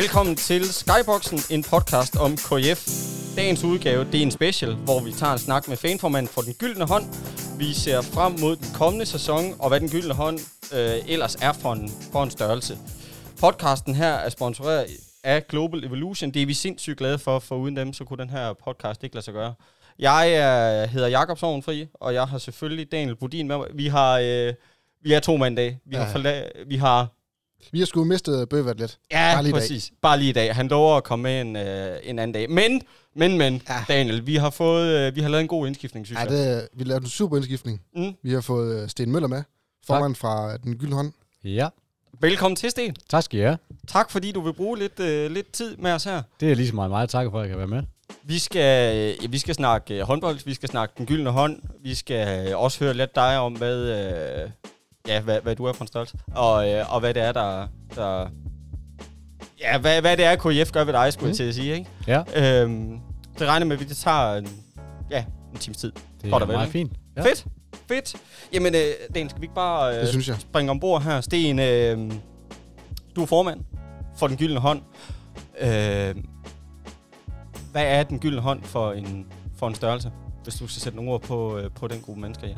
Velkommen til Skyboxen, en podcast om KF. Dagens udgave, det er en special, hvor vi tager en snak med fanformanden for Den Gyldne Hånd. Vi ser frem mod den kommende sæson, og hvad Den Gyldne Hånd øh, ellers er for en, for en størrelse. Podcasten her er sponsoreret af Global Evolution. Det er vi sindssygt glade for, for uden dem, så kunne den her podcast ikke lade sig gøre. Jeg er, hedder Jakob Sovenfri, og jeg har selvfølgelig Daniel Budin med mig. Vi har, øh, vi er to mand dag. Vi, ja. har, forla- vi har Vi har sgu mistet Bøvert lidt. Ja, Bare lige i dag. præcis. Bare lige i dag. Han lover at komme med en, øh, en anden dag. Men, men, men, ja. Daniel, vi har fået, øh, vi har lavet en god indskiftning, synes Ja, jeg. det, vi lavede en super indskiftning. Mm. Vi har fået øh, Sten Møller med, formand fra Den Gyldne Hånd. Ja, Velkommen til, Sten. tak skal I have. Tak, fordi du vil bruge lidt, øh, lidt tid med os her. Det er lige så meget meget tak for, at jeg kan være med. Vi skal, øh, ja, vi skal snakke øh, håndbold, vi skal snakke den gyldne hånd, vi skal øh, også høre lidt dig om, hvad, øh, ja, hvad, hvad du er for en størrelse, og, øh, og hvad det er, der... der ja, hvad, hvad det er, KF gør ved dig, skulle mm. jeg til at sige, ikke? Ja, Øhm, det regner med, at det tager en, ja, en times tid. det Godt er vel, meget ikke? fint. Ja. Fedt, fedt. Jamen, øh, Dan, skal vi ikke bare øh, Det synes jeg. springe ombord her? Sten, øh, du er formand for Den Gyldne Hånd. Øh, hvad er Den Gyldne Hånd for en, for en størrelse? Hvis du skal sætte nogle ord på, øh, på den gruppe mennesker, ja.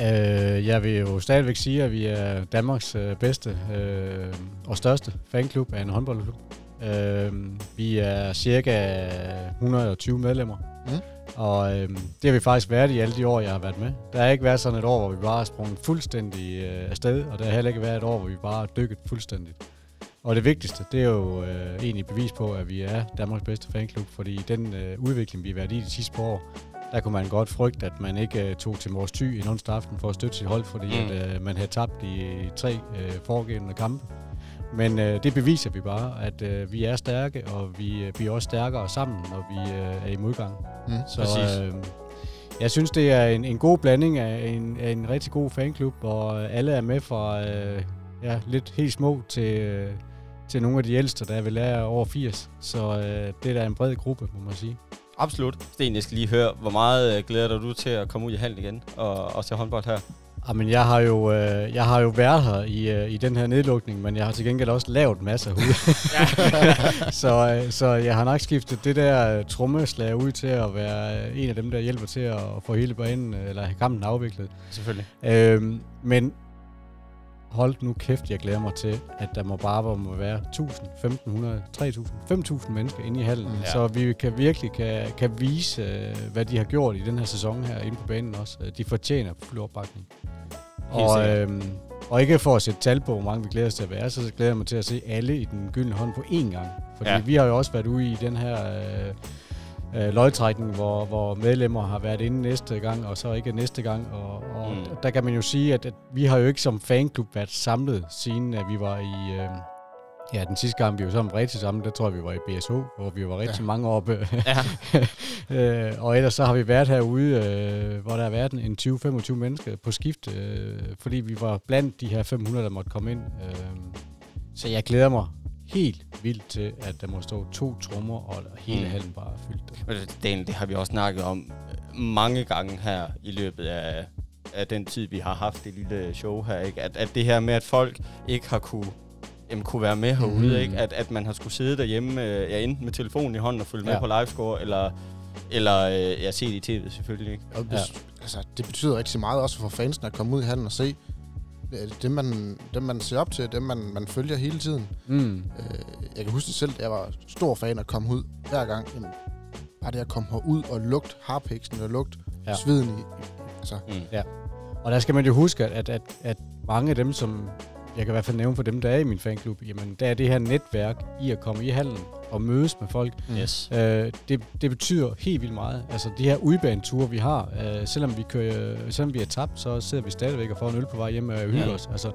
Øh, jeg vil jo stadigvæk sige, at vi er Danmarks øh, bedste øh, og største fanklub af en håndboldklub. Øh, vi er cirka 120 medlemmer. Mm. Og øh, det har vi faktisk været i alle de år, jeg har været med. Der har ikke været sådan et år, hvor vi bare har sprunget fuldstændig øh, afsted, og der har heller ikke været et år, hvor vi bare har dykket fuldstændigt. Og det vigtigste, det er jo øh, egentlig bevis på, at vi er Danmarks bedste fanklub, fordi den øh, udvikling, vi har været i de sidste par år, der kunne man godt frygte, at man ikke øh, tog til Mors Thy en onsdag aften for at støtte sit hold, fordi Mm. at, øh, man havde tabt i tre øh, foregående kampe. Men øh, det beviser vi bare, at øh, vi er stærke, og vi, øh, vi er også stærkere sammen, når vi øh, er i modgang. Mm. Så Præcis. øh, jeg synes, det er en, en god blanding af en, af en rigtig god fanklub, hvor øh, alle er med fra øh, ja, lidt helt små til, øh, til nogle af de ældste, der vel er over 80. Så øh, det er da en bred gruppe, må man sige. Absolut. Sten, jeg skal lige høre, hvor meget øh, glæder dig du til at komme ud i hallen igen og, og se håndbold her? Jamen, jeg har jo, øh, jeg har jo været her i, øh, i den her nedlukning, men jeg har til gengæld også lavet masser af hud. så, øh, så jeg har nok skiftet det der øh, trommeslag ud til at være øh, en af dem, der hjælper til at få hele banen, øh, eller have kampen afviklet. Selvfølgelig. Øhm, men hold nu kæft, jeg glæder mig til, at der må bare må være 1000, 1500, 3000, 5000 mennesker inde i hallen. Mm. Ja. Så vi kan virkelig kan, kan vise, øh, hvad de har gjort i den her sæson her inde på banen også. Øh, De fortjener fuld opbakning. Og, øhm, og ikke for at sætte tal på, hvor mange vi glæder os til at være, så glæder jeg mig til at se alle i den gyldne hånd på én gang. Fordi ja. vi har jo også været ude i den her øh, øh, løgtrækning, hvor, hvor medlemmer har været inde næste gang, og så ikke næste gang. Og, og Mm. der kan man jo sige, at, at vi har jo ikke som fanklub været samlet, siden at vi var i... Øh, Ja, den sidste gang, vi var sammen rigtig sammen, der tror jeg, vi var i BSH, hvor vi var rigtig ja. mange oppe. Ja. øh, og ellers så har vi været herude, øh, hvor der har været en 20-25 mennesker på skift, øh, fordi vi var blandt de her 500, der måtte komme ind. Øh, så jeg glæder mig helt vildt til, at der må stå to trommer, og hele Mm. mm. hallen bare er fyldt. Men Daniel, det har vi også snakket om øh, mange gange her i løbet af, af den tid, vi har haft det lille show her. Ikke? At, at det her med, at folk ikke har kunne, jamen, kunne være med herude, Mhm. ikke? At, at man har skulle sidde derhjemme, øh, ja, enten med telefonen i hånden og følge med Ja. på livescore, eller, eller øh, ja, se det i tv selvfølgelig. Ikke? Og Ja. ja. altså, det betyder rigtig meget også for fansene at komme ud i hallen og se øh, dem, man, dem, man ser op til, dem, man, man følger hele tiden. Mm. Øh, jeg kan huske selv, jeg var stor fan at komme ud hver gang. Jamen, bare det at komme herud og lugte harpiksen og lugte ja. Ja. sveden i, altså, Mm. Og der skal man jo huske, at, at, at mange af dem, som jeg kan i hvert fald nævne for dem, der er i min fanklub, jamen der er det her netværk i at komme i hallen og mødes med folk. Yes. Øh, det, det betyder helt vildt meget. Altså de her udbaneture, vi har, øh, selvom vi kører, selvom vi er tabt, så sidder vi stadigvæk og får en øl på vej hjem og hygger Ja. os. Altså,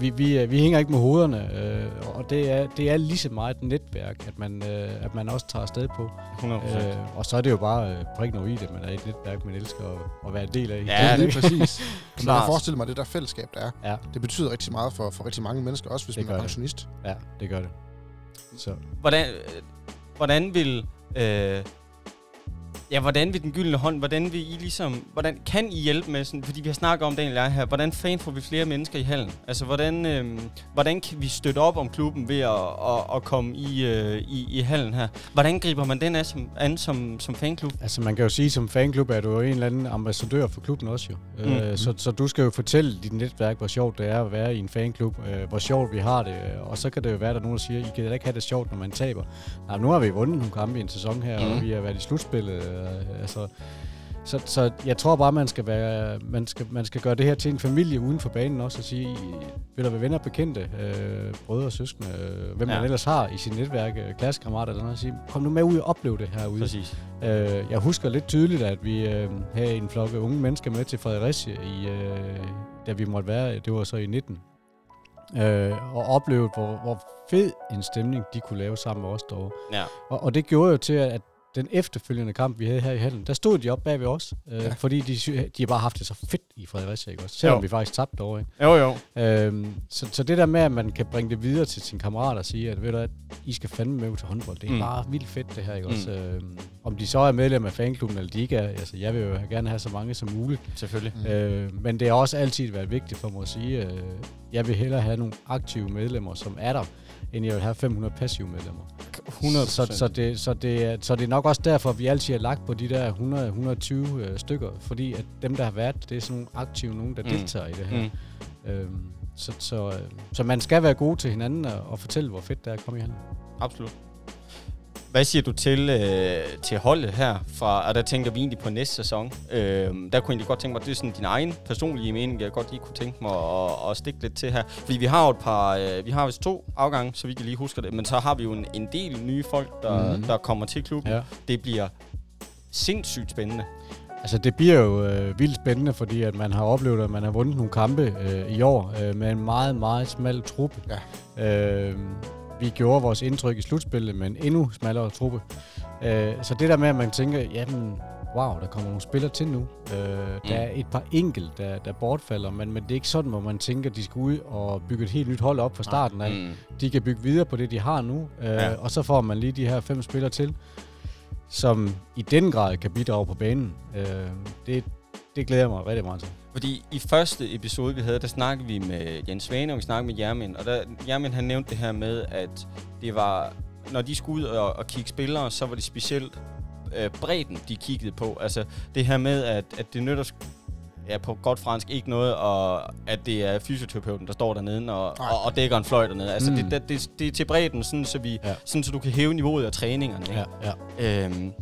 vi, vi, øh, vi hænger ikke med hovederne, øh, og det er, det er lige så meget et netværk, at man, øh, at man også tager afsted på. 100 Øh, og så er det jo bare øh, prikken over i det, man er et netværk, man elsker at, at være en del af. Ja, Ja, det- lige præcis. Men jeg Klart. kan forestille mig, at det der fællesskab, der er, Ja, det betyder rigtig meget for, for rigtig mange mennesker, også hvis Det man er gør det. pensionist. ja, det gør det. Så. Hvordan, øh, hvordan vil... Øh, Ja, hvordan vil den gyldne hånd, hvordan vil I ligesom, hvordan kan I hjælpe med sådan, fordi vi har snakket om, Daniel og her, hvordan fan får vi flere mennesker i hallen? Altså, hvordan, øh, hvordan kan vi støtte op om klubben ved at, at, at komme i, øh, i, i hallen her? Hvordan griber man den af som, an som, som fanklub? Altså man kan jo sige, som fanklub er du jo en eller anden ambassadør for klubben også jo. Mm. Øh, så, så du skal jo fortælle dit netværk, hvor sjovt det er at være i en fanklub, øh, hvor sjovt vi har det, og så kan det jo være, at der er nogen, der siger, I kan da ikke have det sjovt, når man taber. Nej, nu har vi vundet nogle kampe i en sæson her, mm. og vi har været i slutspillet. Øh, altså, så, så jeg tror bare, man skal, være, man, skal, man skal gøre det her til en familie uden for banen også, og sige, vil der være venner bekendte, øh, brødre og søskende, øh, hvem ja. man ellers har i sit netværk, øh, klassekammerater, eller noget, sige, kom nu med ud og oplev det herude. Præcis. Øh, jeg husker lidt tydeligt, at vi øh, havde en flok unge mennesker med til Fredericia, i, øh, da vi måtte være, det var så i 19, øh, og oplevede, hvor, hvor fed en stemning de kunne lave sammen med os derovre. Ja. Og, og det gjorde jo til, at den efterfølgende kamp, vi havde her i hallen, der stod de op bag ved os, øh, ja. fordi de, de har bare haft det så fedt i Fredericia, ikke også? Selvom jo. vi faktisk tabte derovre, ikke? Jo, jo. Øhm, så, så det der med, at man kan bringe det videre til sine kammerater og sige, at ved du at I skal fandme med til håndbold, det er mm. bare vildt fedt det her, ikke mm. også? Øhm, om de så er medlem af fanklubben, eller de ikke er, altså jeg vil jo gerne have så mange som muligt. Selvfølgelig. Mm. Øh, men det har også altid været vigtigt for mig at sige, øh, jeg vil hellere have nogle aktive medlemmer, som er der, end jeg vil have 500 passive medlemmer. 100 så, så, det, så, det, så det er nok også derfor, at vi altid har lagt på de der 100-120 øh, stykker, fordi at dem, der har været, det er sådan nogle aktive, nogen, der mm. deltager i det her. Mm. Øhm, så, så, øh, så man skal være god til hinanden og, og fortælle, hvor fedt det er at komme i handen. Absolut. Hvad siger du til, øh, til holdet her? Fra, og der tænker vi egentlig på næste sæson. Øh, der kunne jeg egentlig godt tænke mig, det er sådan din egen personlige mening, jeg godt lige kunne tænke mig at, at stikke lidt til her. Fordi vi har jo et par, øh, vi har vist to afgange, så vi kan lige huske det. Men så har vi jo en, en del nye folk, der, mm-hmm. der kommer til klubben. Ja. Det bliver sindssygt spændende. Altså det bliver jo øh, vildt spændende, fordi at man har oplevet, at man har vundet nogle kampe øh, i år øh, med en meget, meget smal truppe. Ja. Øh, vi gjorde vores indtryk i slutspillet med en endnu smallere truppe. Øh, så det der med, at man tænker, jamen, wow, der kommer nogle spillere til nu. Øh, mm. Der er et par enkelt, der, der bortfalder, men, men det er ikke sådan, hvor man tænker, at de skal ud og bygge et helt nyt hold op fra starten af. Mm. De kan bygge videre på det, de har nu, øh, ja. og så får man lige de her fem spillere til, som i den grad kan bidrage på banen. Øh, det, det glæder jeg mig rigtig meget til. Fordi i første episode, vi havde, der snakkede vi med Jens Svane, og vi snakkede med Jermin. Og der, Jermin han nævnte det her med, at det var, når de skulle ud og, og kigge spillere, så var det specielt øh, bredden, de kiggede på. Altså det her med, at, at det nytter ja, på godt fransk ikke noget, og at det er fysioterapeuten, der står dernede og, og, og dækker en fløjt dernede. Altså, mm. det, det, det, det er til bredden, sådan, så, vi, ja. sådan, så du kan hæve niveauet af træningerne. Ikke? Ja, ja. Øhm,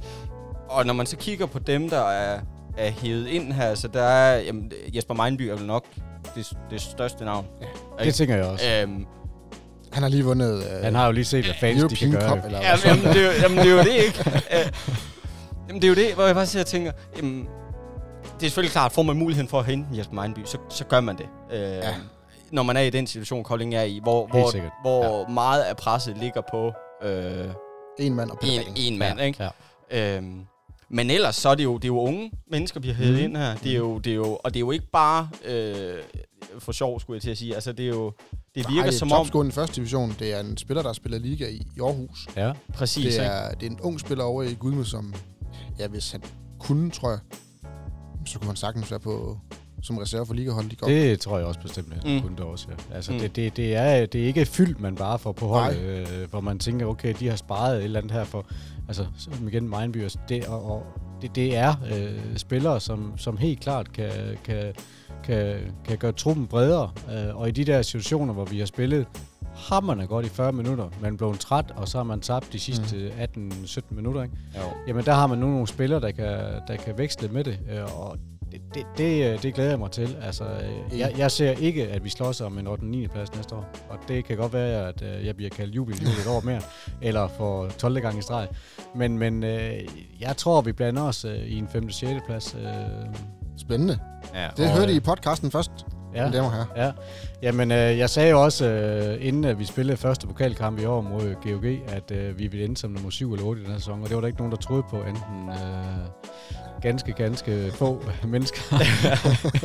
og når man så kigger på dem, der er er hævet ind her, så der er, jamen, Jesper Meinby er vel nok det, det største navn. Ja, det tænker jeg også. Øhm, han har lige vundet... Øh, han har jo lige set, hvad fans de kan gøre. Cup, eller jamen, jamen, det er, jamen, det er jo det, ikke? Øh, jamen, det er jo det, hvor jeg bare siger og tænker, jamen, det er selvfølgelig klart, får man muligheden for at hente Jesper Meinby, så, så gør man det. Øh, ja. Når man er i den situation, Kolding er i, hvor, hvor, hvor ja. meget af presset ligger på... Øh, en mand og en, en mand, ja. ikke? Ja. Øhm, men ellers så er det jo, det er jo unge mennesker, vi har hævet mm. ind her. Det er jo, det er jo, og det er jo ikke bare øh, for sjov, skulle jeg til at sige. Altså, det er jo, det virker Nej, som om... i første division, det er en spiller, der spiller liga i, i Aarhus. Ja, præcis. Det er, det er en ung spiller over i Gudme, som, ja, hvis han kunne, tror jeg, så kunne han sagtens være på, som reserve for ligaholdet. De det tror jeg også bestemt, at han mm. kunne det også. Ja. Altså, mm. det, det, det, er, det er ikke fyldt, man bare får på holdet, øh, hvor man tænker, okay, de har sparet et eller andet her for altså som igen Mindby, det, og, og det, det er øh, spillere, som, som helt klart kan, kan, kan, kan gøre truppen bredere. Øh, og i de der situationer, hvor vi har spillet hammerne godt i 40 minutter, man blev træt, og så har man tabt de sidste mm. 18-17 minutter, ikke? Jo. jamen der har man nu nogle spillere, der kan, der kan veksle med det, øh, og det, det, det, øh, det glæder jeg mig til. Altså, øh, jeg, jeg ser ikke, at vi slås om en 8. 9. plads næste år. Og det kan godt være, at øh, jeg bliver kaldt jubel et år mere, eller for 12. gang i streg. Men, men jeg tror, vi blander os i en 5. 6. plads. Spændende. Ja, det hørte I i podcasten først. Ja. Mine damer og herrer. Ja, jamen øh, jeg sagde jo også, øh, inden at vi spillede første pokalkamp i år mod GOG, at øh, vi ville ende som nummer 7 eller 8 i den her sæson, og det var der ikke nogen, der troede på, enten øh, ganske, ganske få mennesker.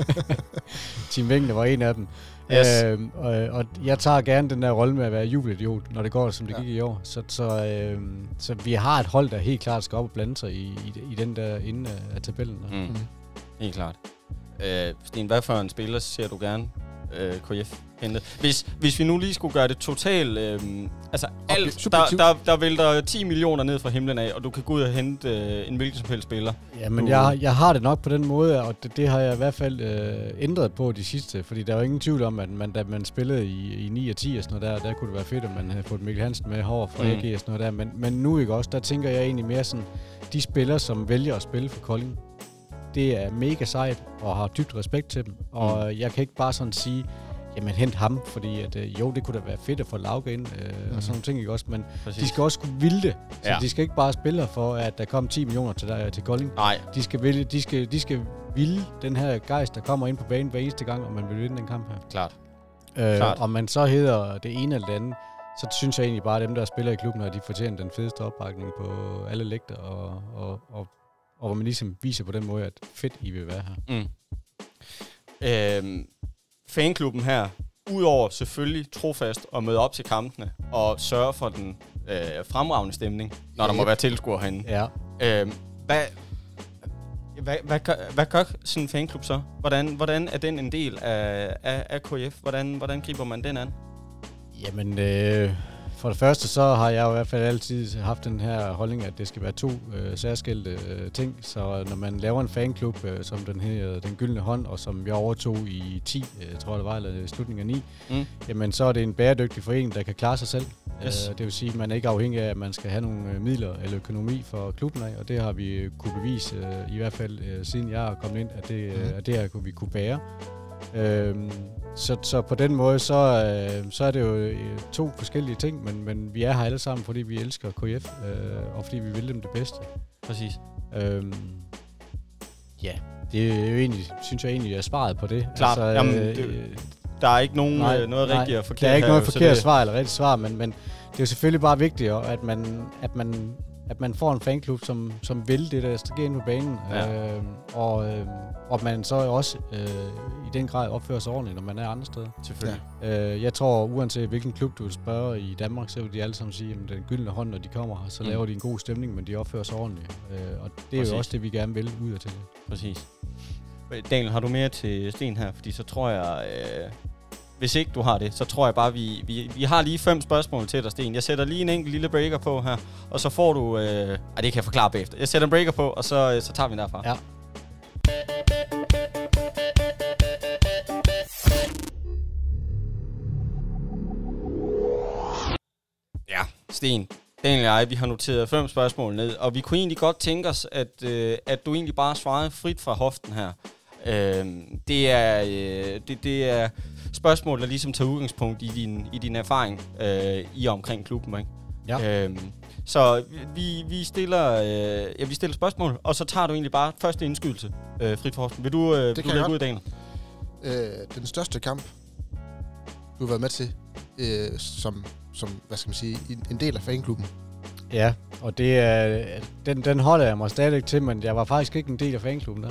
Team Vingene var en af dem. Yes. Øh, og, og jeg tager gerne den der rolle med at være jubelidiot, når det går, som det Ja. gik i år. Så, så, øh, så vi har et hold, der helt klart skal op og blande sig i, i, i den der inde af, af tabellen. der. Mm. Mm. Helt klart. Øh, Sten, hvad for en spiller ser du gerne øh, KF hente? Hvis, hvis vi nu lige skulle gøre det totalt... Øh, altså alt, der, der, der vælter 10 millioner ned fra himlen af, og du kan gå ud og hente øh, en hvilken som helst spiller. Ja, men Du- jeg, jeg har det nok på den måde, og det, det har jeg i hvert fald øh, ændret på de sidste, fordi der er jo ingen tvivl om, at man, da man spillede i, i 9 og 10 og sådan noget der, der kunne det være fedt, at man havde fået Mikkel Hansen med herover fra mm. AG og sådan noget der, men, men nu ikke også, der tænker jeg egentlig mere sådan, de spillere, som vælger at spille for Kolding, det er mega sejt, og har dybt respekt til dem, og mm. jeg kan ikke bare sådan sige, jamen hent ham, fordi at, øh, jo, det kunne da være fedt at få Lauke ind, øh, mm. Mhm. og sådan nogle ting, ikke også, men Præcis. de skal også kunne ville det, så Ja. de skal ikke bare spille for, at der kommer 10 millioner til, dig, til Kolding, Nej, de skal, vælge, de skal, de skal ville den her gejst, der kommer ind på banen hver eneste gang, og man vil vinde den kamp her. klart. Øh, Klart. om man så hedder det ene eller det andet, så synes jeg egentlig bare, at dem, der spiller i klubben, at de fortjener den fedeste opbakning på alle lægter, og, og, og, og hvor man ligesom viser på den måde, at fedt, I vil være her. Mm. Øhm, fanklubben her, udover selvfølgelig trofast og møde op til kampene og sørge for den øh, fremragende stemning, når der må Yep. være tilskuere herinde. Ja. Øhm, hvad, hvad, hvad, gør, hvad gør sådan en fanklub så? Hvordan, hvordan er den en del af, af, af KF? Hvordan, hvordan griber man den an? Jamen, øh, for det første, så har jeg i hvert fald altid haft den her holdning, at det skal være to øh, særskilte øh, ting. Så når man laver en fanklub, øh, som den her Den Gyldne Hånd, og som jeg overtog i 10, øh, tror jeg det var, eller slutningen af 9, Mm. jamen så er det en bæredygtig forening, der kan klare sig selv. Yes. Øh, det vil sige, at man er ikke afhængig af, at man skal have nogle øh, midler eller økonomi for klubben af, og det har vi øh, kunne bevise, øh, i hvert fald øh, siden jeg er kommet ind, at det, øh, Mhm. at det her kunne vi kunne bære. Øhm, så, så på den måde, så, øh, så er det jo øh, to forskellige ting, men, men vi er her alle sammen, fordi vi elsker KF, øh, og fordi vi vil dem det bedste. Præcis. Øhm, ja, det er jo egentlig, synes jeg egentlig er svaret på det. Klart. Jamen, det- øh, Der er ikke nogen, Nej, øh, noget rigtigt og forkert der er ikke her, noget forkert det- svar eller rigtigt svar, men, men det er jo selvfølgelig bare vigtigt, at man, at man, at man får en fanklub, som, som vil det, der skal ind på banen. Ja. Øh, og, øh, og man så også øh, i den grad opfører sig ordentligt, når man er andre steder. Selvfølgelig. Øh, jeg tror, uanset hvilken klub du vil spørge i Danmark, så vil de alle sammen sige, at den gyldne hånd, når de kommer her, så mm. laver de en god stemning, men de opfører sig ordentligt. Øh, og det er Præcis. jo også det, vi gerne vil ud af til. Præcis. Daniel, har du mere til Sten her? Fordi så tror jeg... Øh, hvis ikke du har det, så tror jeg bare, vi, vi, vi har lige fem spørgsmål til dig, Sten. Jeg sætter lige en enkelt lille breaker på her, og så får du... Øh, ej, det kan jeg forklare bagefter. Jeg sætter en breaker på, og så, øh, så tager vi den derfra. Ja. Sten. Daniel og jeg, vi har noteret fem spørgsmål ned, og vi kunne egentlig godt tænke os, at, øh, at du egentlig bare svarede frit fra hoften her. Øh, det, er, øh, det, det er spørgsmål, der ligesom tager udgangspunkt i din, i din erfaring øh, i og omkring klubben. Ikke? Ja. Øh, så vi, vi, stiller, øh, ja, vi stiller spørgsmål, og så tager du egentlig bare første indskydelse øh, frit fra hoften. Vil du, øh, vil kan du lægge ud, Daniel? Øh, den største kamp, du har været med til, øh, som, som, hvad skal man sige, en, del af fanklubben. Ja, og det er, den, den holder jeg mig stadigvæk til, men jeg var faktisk ikke en del af fanklubben der.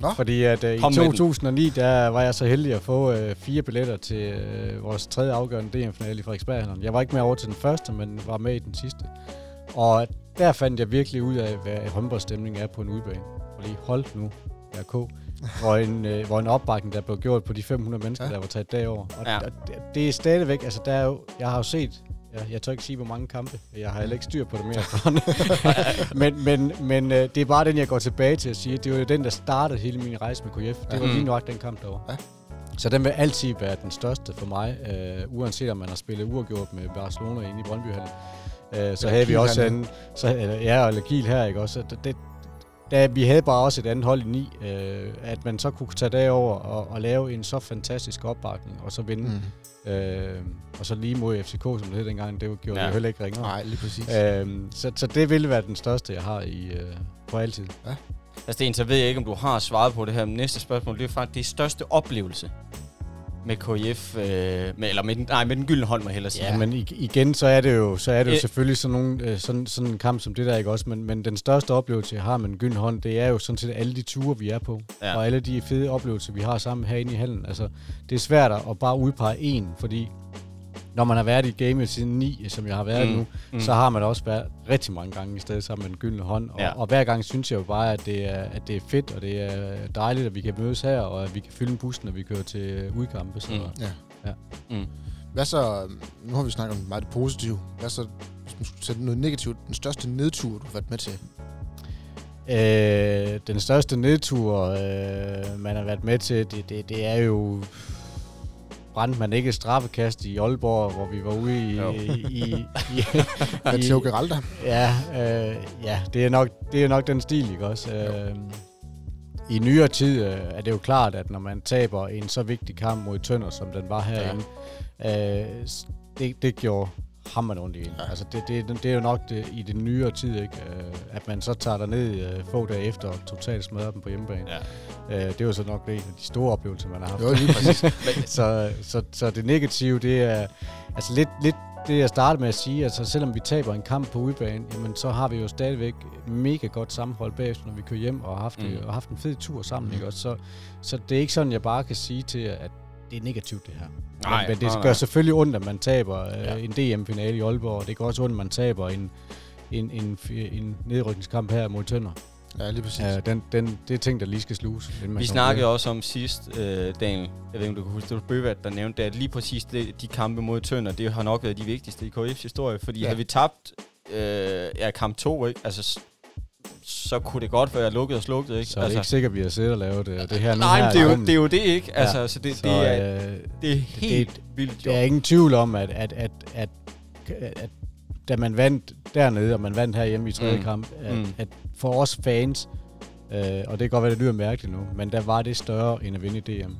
Nå. Fordi at uh, i Kom med den. 2009, der var jeg så heldig at få uh, fire billetter til uh, vores tredje afgørende DM-finale i Frederiksberg. Jeg var ikke med over til den første, men var med i den sidste. Og der fandt jeg virkelig ud af, hvad håndboldstemning er på en udebane. Og lige hold nu, RK. Hvor, en, øh, hvor en opbakning, der blev gjort på de 500 mennesker, Ja. ja. der var taget derover. Og, Ja. ja. og det, det er stadigvæk, altså der er jo, jeg har jo set, jeg, jeg tør ikke sige, hvor mange kampe, jeg har heller ikke styr på det mere men men, men øh, det er bare den, jeg går tilbage til at sige, det var jo den, der startede hele min rejse med KF. Det var Mm. lige nok den kamp derovre. Ja. Så den vil altid være den største for mig, øh, uanset om man har spillet uafgjort med Barcelona inde i Brøndbyhallen. Øh, så havde vi også en, så, eller, ja, eller Kiel her, ikke også? Det, det, da vi havde bare også et andet hold i ni, øh, at man så kunne tage derover og, og lave en så fantastisk opbakning, og så vinde. Mm. Øh, og så lige mod FCK, som det hed dengang, det gjorde Ja. ja. jo heller ikke ringere. Nej, lige præcis. Øh, så, så det ville være den største, jeg har i øh, på altid. Altså, Sten, så ved jeg ikke, om du har svaret på det her. Men næste spørgsmål, det er faktisk det største oplevelse med KF, øh, med, eller med den, nej, med den gyldne hånd, må jeg hellere sige. Ja, men ig- igen, så er det jo, så er det jo Øh. selvfølgelig sådan, nogle, øh, sådan, sådan en kamp som det der, ikke også? Men, men den største oplevelse, jeg har med en gylden hånd, det er jo sådan set alle de ture, vi er på. Ja. Og alle de fede oplevelser, vi har sammen herinde i hallen. Altså, det er svært at bare udpege en, fordi når man har været i gamet siden 9, som jeg har været Mm, nu, mm. så har man også været rigtig mange gange i stedet sammen med en gyldne hånd. Og, Ja. og hver gang synes jeg jo bare, at det, er, at det er fedt, og det er dejligt, at vi kan mødes her, og at vi kan fylde en bus, når vi kører til udkampe. Så, Mm. Ja. Ja. Mm. Hvad så, nu har vi snakket om meget det positive. Hvad så, hvis man skulle sætte noget negativt, den største nedtur, du har været med til? Øh, den største nedtur, øh, man har været med til, det, det, det er jo brændte man ikke et straffekast i Aalborg, hvor vi var ude i... Jo. i, i, i, Matteo Geralda. ja, øh, ja det, er nok, det er nok den stil, ikke også? Øh, I nyere tid øh, er det jo klart, at når man taber en så vigtig kamp mod Tønder, som den var herinde, ja. øh, det, det gjorde hammerende ondt i en. Ja. Altså det, det, det er jo nok det, i den nyere tid, ikke? Øh, at man så tager der ned øh, få dage efter og totalt smadrer dem på hjemmebane. Ja. Øh, det er jo så nok det en af de store oplevelser, man har haft. Jo, lige præcis. så, så, så det negative, det er altså lidt, lidt det, jeg startede med at sige. Altså selvom vi taber en kamp på udebane, jamen, så har vi jo stadigvæk mega godt sammenhold bagefter, når vi kører hjem og har haft, Mm. og haft en fed tur sammen. Mm. Ikke? Også, så, så det er ikke sådan, jeg bare kan sige til at det er negativt det her. Nej, men, men det nej, gør nej. selvfølgelig ondt, at man taber Ja. øh, en DM-finale i Aalborg, og det gør også ondt, at man taber en, en, en, en nedrykningskamp her mod Tønder. Ja, lige præcis. Ja, den, den, det er ting, der lige skal sluges. Vi snakkede også om sidst, øh, Daniel, jeg ved ikke, om du kan huske, det var Bøvat, der nævnte det, at lige præcis det, de kampe mod Tønder, det har nok været de vigtigste i KF's historie, fordi Ja. ja. havde vi tabt øh, ja, kamp 2, ikke? Altså, så kunne det godt være lukket og slukket, ikke? Så er det altså, ikke sikkert, at vi har siddet og lavet det, det her nu nej, her men det er, jo, det er jo det, ikke? Ja. Altså, så det, Så, det, er, øh, det er helt vildt, jo. Der er ingen tvivl om, at, at, at, at, at da man vandt dernede, og man vandt herhjemme i tredje Mm. kamp, at, Mm. at for os fans, øh, og det kan godt være, det lyder mærkeligt nu, men der var det større end at vinde i DM.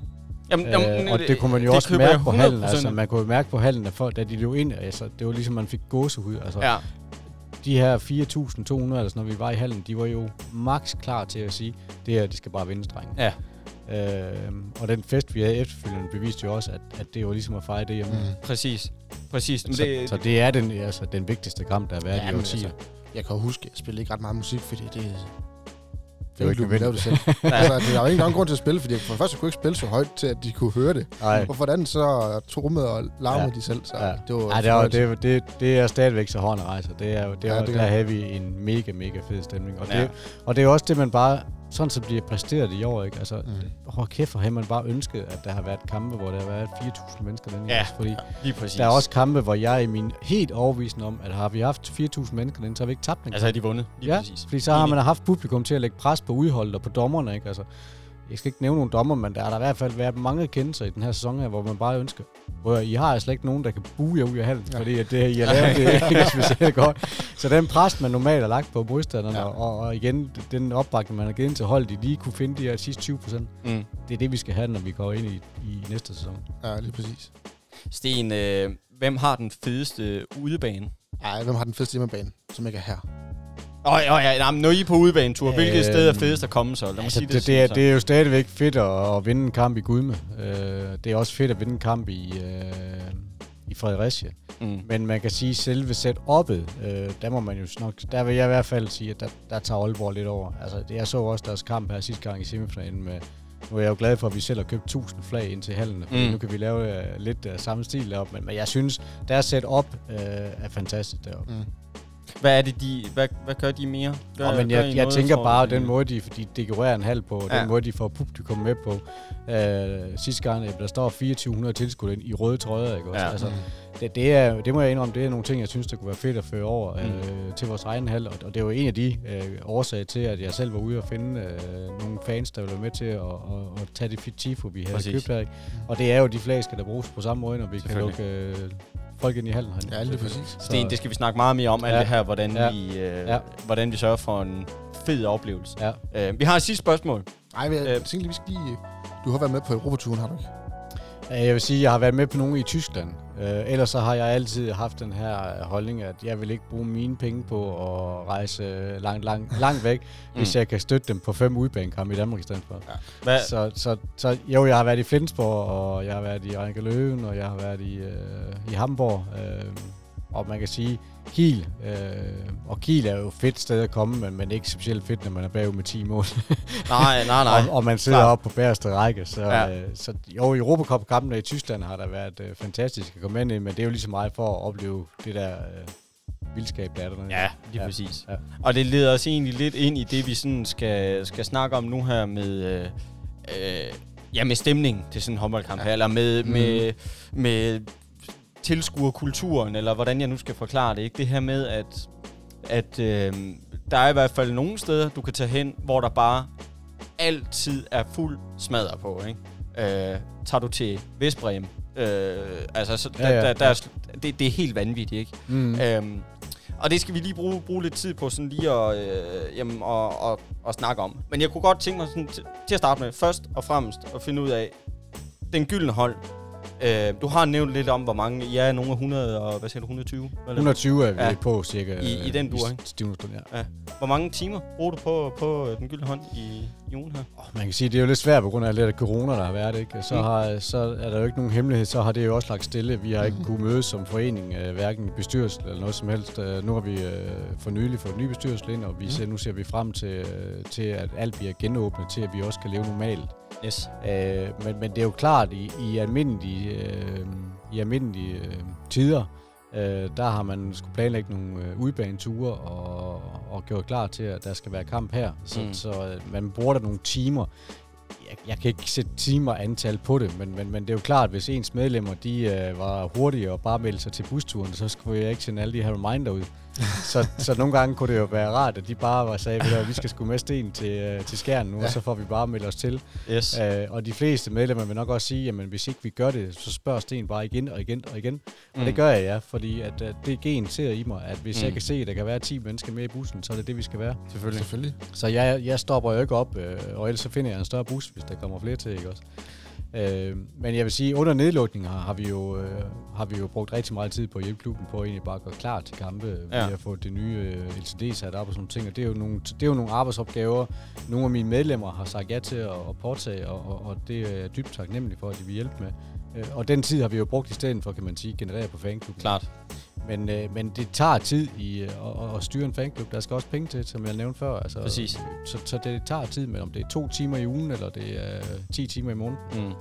Jamen, Øh, og det kunne man jo det også mærke på hallen. 100%. Altså, man kunne jo mærke på hallen, at folk, da de løb ind, altså, det var ligesom, man fik gåsehud. Altså, Ja, de her 4.200, eller sådan, når vi var i hallen, de var jo max klar til at sige, det her, de skal bare vinde, drenge. ja. Øh, og den fest, vi havde efterfølgende, beviste jo også, at, at det var ligesom at fejre det hjemme. Mm. Præcis. Præcis. Men Så, det, så det er den, altså, den vigtigste kamp, der har været Ja, i årtier. altså, jeg kan huske, jeg spillede ikke ret meget musik, fordi det... Det var ikke du lave det selv. Altså, det var ikke nogen grund til at spille, fordi for det første kunne jeg ikke spille så højt til, at de kunne høre det. Nej, Og for det andet, så trummede og larmede Ja. de selv, så Ja. det var... Ej, det, er, det, det, det er stadigvæk så hårdt rejser. Det er, det er, Ja, det der havde vi en mega, mega fed stemning. Og, Ja. det, og det er også det, man bare, sådan som de er præsteret i år, ikke? Altså, Mm. hold kæft, hvor har man bare ønsket, at der har været kampe, hvor der har været 4.000 mennesker den Ja. Fordi lige præcis. der er også kampe, hvor jeg er min helt overbevisende om, at har vi haft 4.000 mennesker den, så har vi ikke tabt den. Altså, har de vundet? Lige ja, præcis. fordi så har man haft publikum til at lægge pres på udholdet og på dommerne, ikke? Altså, jeg skal ikke nævne nogen dommer, men der har der i hvert fald været mange kendelser i den her sæson her, hvor man bare ønsker, hvor I har altså ikke nogen, der kan buge jer ud af hallen, Ja. fordi at det, I har lavet, det er ikke specielt godt. Så den pres, man normalt har lagt på modstanderne, Ja. og, og, igen, den opbakning, man har givet til holdet, de lige kunne finde de her sidste 20 procent, Mm. det er det, vi skal have, når vi går ind i, i næste sæson. Ja, lige præcis. Sten, øh, hvem har den fedeste udebane? Ej, hvem har den fedeste hjemmebane, som ikke er her? Åh, oh, ja, ja, nej, men når I er på udebanetur, øh, hvilket sted er fedest at komme så? Lad mig Altså, sige det, det, det, er, det er jo stadigvæk fedt at, at vinde en kamp i Gudme. Øh, det er også fedt at vinde en kamp i, øh, i Fredericia. Mm. Men man kan sige, at selve setup'et, øh, der må man jo nok, der vil jeg i hvert fald sige, at der, der tager Aalborg lidt over. Altså, det, jeg så også deres kamp her sidste gang i semifinalen med, nu er jeg jo glad for, at vi selv har købt 1000 flag ind til hallen, mm. nu kan vi lave uh, lidt uh, samme stil deroppe, men, men jeg synes, deres setup uh, er fantastisk deroppe. Mm. Hvad er det, de... Hvad, hvad gør de mere? Gør, Og men gør jeg, jeg noget, tænker tror bare, den måde, de, de dekorerer en halv på, Ja. den måde, de får publikum med på. Øh, sidste gang, øh, der står 2400 tilskuere ind i røde trøjer, ikke også? Ja. Altså, Mm. det, det, er, det må jeg indrømme, det er nogle ting, jeg synes, der kunne være fedt at føre over Mm. øh, til vores egen hal. Og, og det er jo en af de øh, årsager til, at jeg selv var ude og finde øh, nogle fans, der ville være med til at, at, at tage det tifo, vi havde Præcis. købt her. Og det er jo de flasker, der bruges på samme måde, når vi kan lukke øh, folk ind i hallen. herinde. Ja, lige præcis. Sten, det skal vi snakke meget mere om, alt Ja. det her, hvordan, Ja. vi, øh, Ja. hvordan vi sørger for en fed oplevelse. Ja. Øh, vi har et sidste spørgsmål. Ej, men jeg Øh. tænker lige, vi skal lige... Du har været med på Europaturen, har du ikke? Jeg vil sige, at jeg har været med på nogle i Tyskland. Øh, ellers så har jeg altid haft den her holdning, at jeg vil ikke bruge mine penge på at rejse langt, langt, langt væk, mm. hvis jeg kan støtte dem på fem udbanekampe i Danmark i stedet for. Ja. Hvad? Så, så, så jo, jeg har været i Flensborg, og jeg har været i Rinke Løven, og jeg har været i, øh, i Hamburg. Øh, og man kan sige, Kiel, øh, og Kiel er jo et fedt sted at komme, men, men ikke specielt fedt, når man er bagud med 10 mål. nej, nej, nej. og, og man sidder oppe på bagerste række. Så, ja. øh, så jo, Europacup-kampene i Tyskland har der været øh, fantastisk at komme ind i, men det er jo lige så meget for at opleve det der øh, vildskab, der er dernede. Ja, lige ja. præcis. Ja. Og det leder os egentlig lidt ind i det, vi sådan skal, skal snakke om nu her med... Øh, øh, ja, med stemning til sådan en håndboldkamp ja. her, eller med, mm. med, med tilskuerkulturen, eller hvordan jeg nu skal forklare det. Ikke? Det her med, at, at øh, der er i hvert fald nogle steder, du kan tage hen, hvor der bare altid er fuld smadret på. Ikke? Øh, tager du til Vestbrem, øh, altså, så der, ja, ja, der, der, er, det, det er helt vanvittigt. Ikke? Mm. Øhm, og det skal vi lige bruge, bruge lidt tid på sådan lige at, øh, jamen, og, og, og snakke om. Men jeg kunne godt tænke mig sådan, til, til at starte med, først og fremmest at finde ud af, den gyldne hold, Øh, du har nævnt lidt om, hvor mange... Ja, nogle af 100 og... Hvad siger du? 120? Eller? 120 er vi ja. på cirka. I, i den dur, ikke? ja. ja. Hvor mange timer bruger du på, på øh, den gyldne hånd i, i ugen her? Oh, man kan sige, det er jo lidt svært på grund af alt det corona, der har været. Ikke? Så, mm. har, så er der jo ikke nogen hemmelighed. Så har det jo også lagt stille. Vi har ikke mm. kunnet mødes som forening, øh, hverken bestyrelse eller noget som helst. Nu har vi øh, for nylig fået en ny bestyrelse ind, og vi mm. ser, nu ser vi frem til, øh, til, at alt bliver genåbnet, til at vi også kan leve normalt. Yes. Øh, men, men det er jo klart, i, i almindelige, øh, i almindelige øh, tider, øh, der har man skulle planlægge nogle øh, udbaneture og, og gjort klar til, at der skal være kamp her. Så, mm. så øh, man bruger der nogle timer. Jeg, jeg kan ikke sætte timer antal på det, men, men, men det er jo klart, at hvis ens medlemmer de øh, var hurtige og bare meldte sig til busturen, så skulle jeg ikke sende alle de her reminder ud. så, så nogle gange kunne det jo være rart, at de bare var sagde, at vi skal sgu med sten til, uh, til skærnen nu, ja. og så får vi bare meldt os til. Yes. Uh, og de fleste medlemmer vil nok også sige, at hvis ikke vi gør det, så spørger sten bare igen og igen og igen. Mm. Og det gør jeg, ja, fordi at, uh, det gen ser i mig, at hvis mm. jeg kan se, at der kan være 10 mennesker med i bussen, så er det det, vi skal være. Selvfølgelig. Selvfølgelig. Så jeg, jeg stopper jo ikke op, uh, og ellers så finder jeg en større bus, hvis der kommer flere til, ikke også? Øh, men jeg vil sige, under nedlukningen har, har, vi jo, øh, har vi jo brugt rigtig meget tid på at hjælpe klubben på at egentlig bare gøre klar til kampe. Ja. Vi har fået det nye øh, LCD sat op og sådan ting, og det er, jo nogle, det er jo nogle arbejdsopgaver, nogle af mine medlemmer har sagt ja til at, at påtage, og, og, og det er jeg dybt taknemmelig for, at de vil hjælpe med. Øh, og den tid har vi jo brugt i stedet for, kan man sige, generere på fanklubben. Klart. Men, øh, men det tager tid i øh, at, at styre en fanklub. Der skal også penge til, som jeg nævnte før. Altså, Præcis. Så, så det tager tid med, om det er to timer i ugen, eller det er 10 timer i måneden. Mm.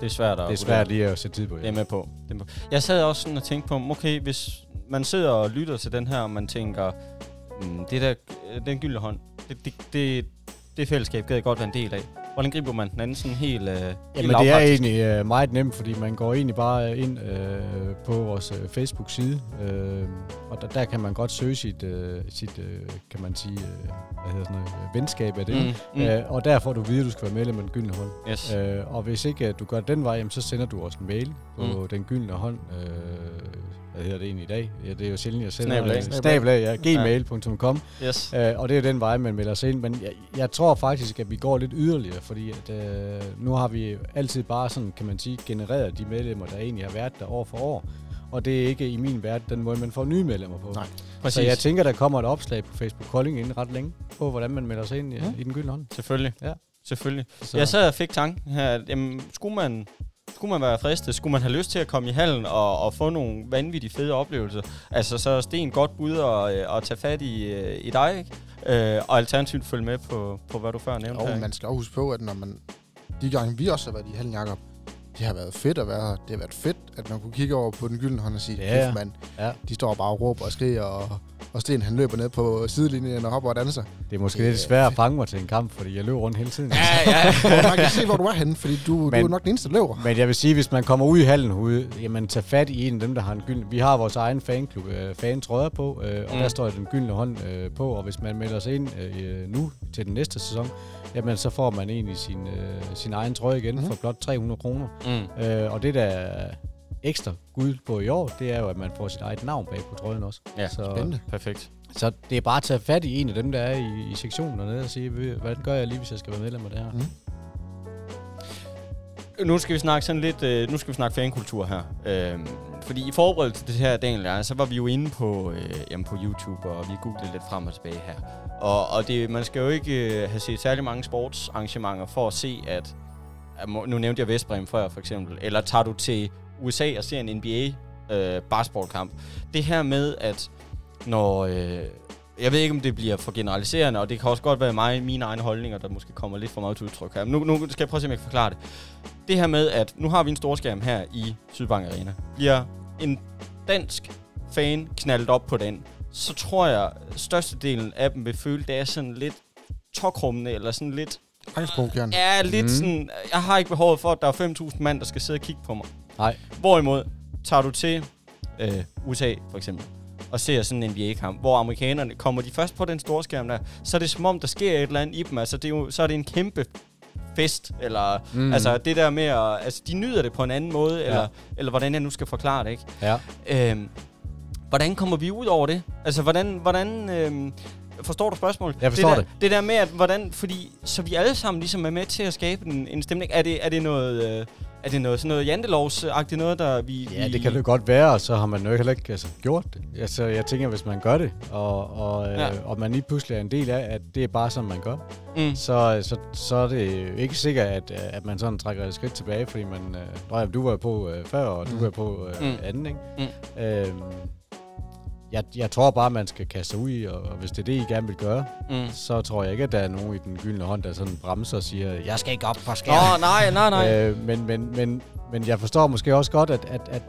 Det er svært at Det er svært lige at sætte tid på. Ja. Det er med på. Det er med på. Jeg sad også sådan og tænkte på, okay, hvis man sidder og lytter til den her, og man tænker, mm, det der, den gyldne hånd, det, det, det, det fællesskab gad jeg godt være en del af. Hvordan griber man den anden sådan helt øh, Jamen det er egentlig øh, meget nemt, fordi man går egentlig bare ind øh, på vores øh, Facebook-side, øh, og der, der kan man godt søge sit, øh, sit øh, kan man sige, øh, hvad hedder sådan noget, venskab af det. Mm, mm. Øh, og der får du videre, at du skal være medlem af den gyldne hånd. Yes. Øh, og hvis ikke du gør den vej, jamen, så sender du også en mail på mm. den gyldne hånd, øh, hvad hedder det egentlig i dag? Ja, det er jo sjældent, jeg sender Snabelag. Snabelag, ja. gmail.com. Yes. Øh, og det er den vej, man melder sig ind. Men jeg, jeg tror faktisk, at vi går lidt yderligere, fordi at, øh, nu har vi altid bare sådan, kan man sige, genereret de medlemmer, der egentlig har været der år for år. Og det er ikke i min verden den måde, man får nye medlemmer på. Nej, præcis. Så jeg tænker, der kommer et opslag på Facebook Kolding inden ret længe, på hvordan man melder sig ind i, ja. i den gyldne hånd. Selvfølgelig. Ja. Selvfølgelig. Så. Jeg sad og fik tanken her, jamen, skulle man skulle man være fristet, skulle man have lyst til at komme i hallen og, og få nogle vanvittige fede oplevelser, altså så er Sten godt bud at, øh, at tage fat i, øh, i dig, ikke? Øh, og alternativt følge med på, på, hvad du før nævnte. Og man skal også huske på, at når man, de gange vi også har været i hallen, Jacob, det har været fedt at være her. Det har været fedt, at man kunne kigge over på den gyldne hånd og sige, ja, mand, ja. de står bare og råber og skriger, og, og Sten han løber ned på sidelinjen og hopper og danser. Det er måske det, lidt svært at fange mig til en kamp, fordi jeg løber rundt hele tiden. Ja, ja. man kan se, hvor du er henne, fordi du, men, du er nok den eneste, der løber. Men jeg vil sige, hvis man kommer ud i hallen ude, jamen tag fat i en af dem, der har en gyldne. Vi har vores egen fanklub, øh, fans røder på, øh, og mm. der står den gyldne hånd øh, på, og hvis man melder sig ind øh, nu til den næste sæson, jamen så får man egentlig sin, øh, sin egen trøje igen mm. for blot 300 kroner. Mm. Øh, og det der er ekstra guld på i år, det er jo, at man får sit eget navn bag på trøjen også. Ja, så, spændende. Perfekt. Så det er bare at tage fat i en af dem, der er i, i sektionen og sige, hvad gør jeg lige, hvis jeg skal være medlem af det her? Mm. nu skal vi snakke sådan lidt, øh, nu skal vi snakke fankultur her. Øh, fordi i forberedelse til det her, Daniel ja, så var vi jo inde på, øh, jamen på YouTube, og vi googlede lidt frem og tilbage her. Og, og det, man skal jo ikke øh, have set særlig mange sportsarrangementer for at se, at, at nu nævnte jeg Vestbrem før for eksempel, eller tager du til USA og ser en NBA øh, basketballkamp. Det her med, at når... Øh, jeg ved ikke, om det bliver for generaliserende, og det kan også godt være mig, mine egne holdninger, der måske kommer lidt for meget til udtryk her. Men nu, nu skal jeg prøve at se, om jeg kan forklare det. Det her med, at nu har vi en storskærm her i Sydbank Arena. Bliver en dansk fan knaldet op på den, så tror jeg, at størstedelen af dem vil føle, det er sådan lidt tokrummende, eller sådan lidt... Angstprovokerende. Ja, lidt mm. sådan... Jeg har ikke behov for, at der er 5.000 mand, der skal sidde og kigge på mig. Nej. Hvorimod, tager du til øh, USA for eksempel, og ser sådan en NBA-kamp, hvor amerikanerne kommer de først på den store skærm der, så er det som om, der sker et eller andet i dem. Altså, det er jo, så er det en kæmpe fest, eller mm. altså det der med at, altså de nyder det på en anden måde, ja. eller, eller hvordan jeg nu skal forklare det, ikke? Ja. Øhm, hvordan kommer vi ud over det? Altså, hvordan, hvordan øhm, forstår du spørgsmålet? Jeg forstår det. Der, det. Det der med, at hvordan, fordi, så vi alle sammen ligesom er med til at skabe en, en stemning. Er det, er det noget... Øh, er det noget, sådan noget jantelovsagtigt noget, der vi... Ja, det kan det godt være, og så har man jo heller ikke altså, gjort det. Altså, jeg tænker, hvis man gør det, og, og, ja. øh, og man lige pludselig er en del af, at det er bare sådan, man gør, mm. så, så, så er det ikke sikkert, at, at man sådan trækker et skridt tilbage, fordi man... Øh, du var på øh, før, og mm. du var på øh, mm. anden, ikke? Mm. Øh, jeg, jeg tror bare, man skal kaste sig ud i, og, og hvis det er det, I gerne vil gøre, mm. så tror jeg ikke, at der er nogen i den gyldne hånd, der sådan bremser og siger, jeg skal ikke op for skærmen. Nå, nej, nej, nej. Øh, men, men, men, men jeg forstår måske også godt, at, at, at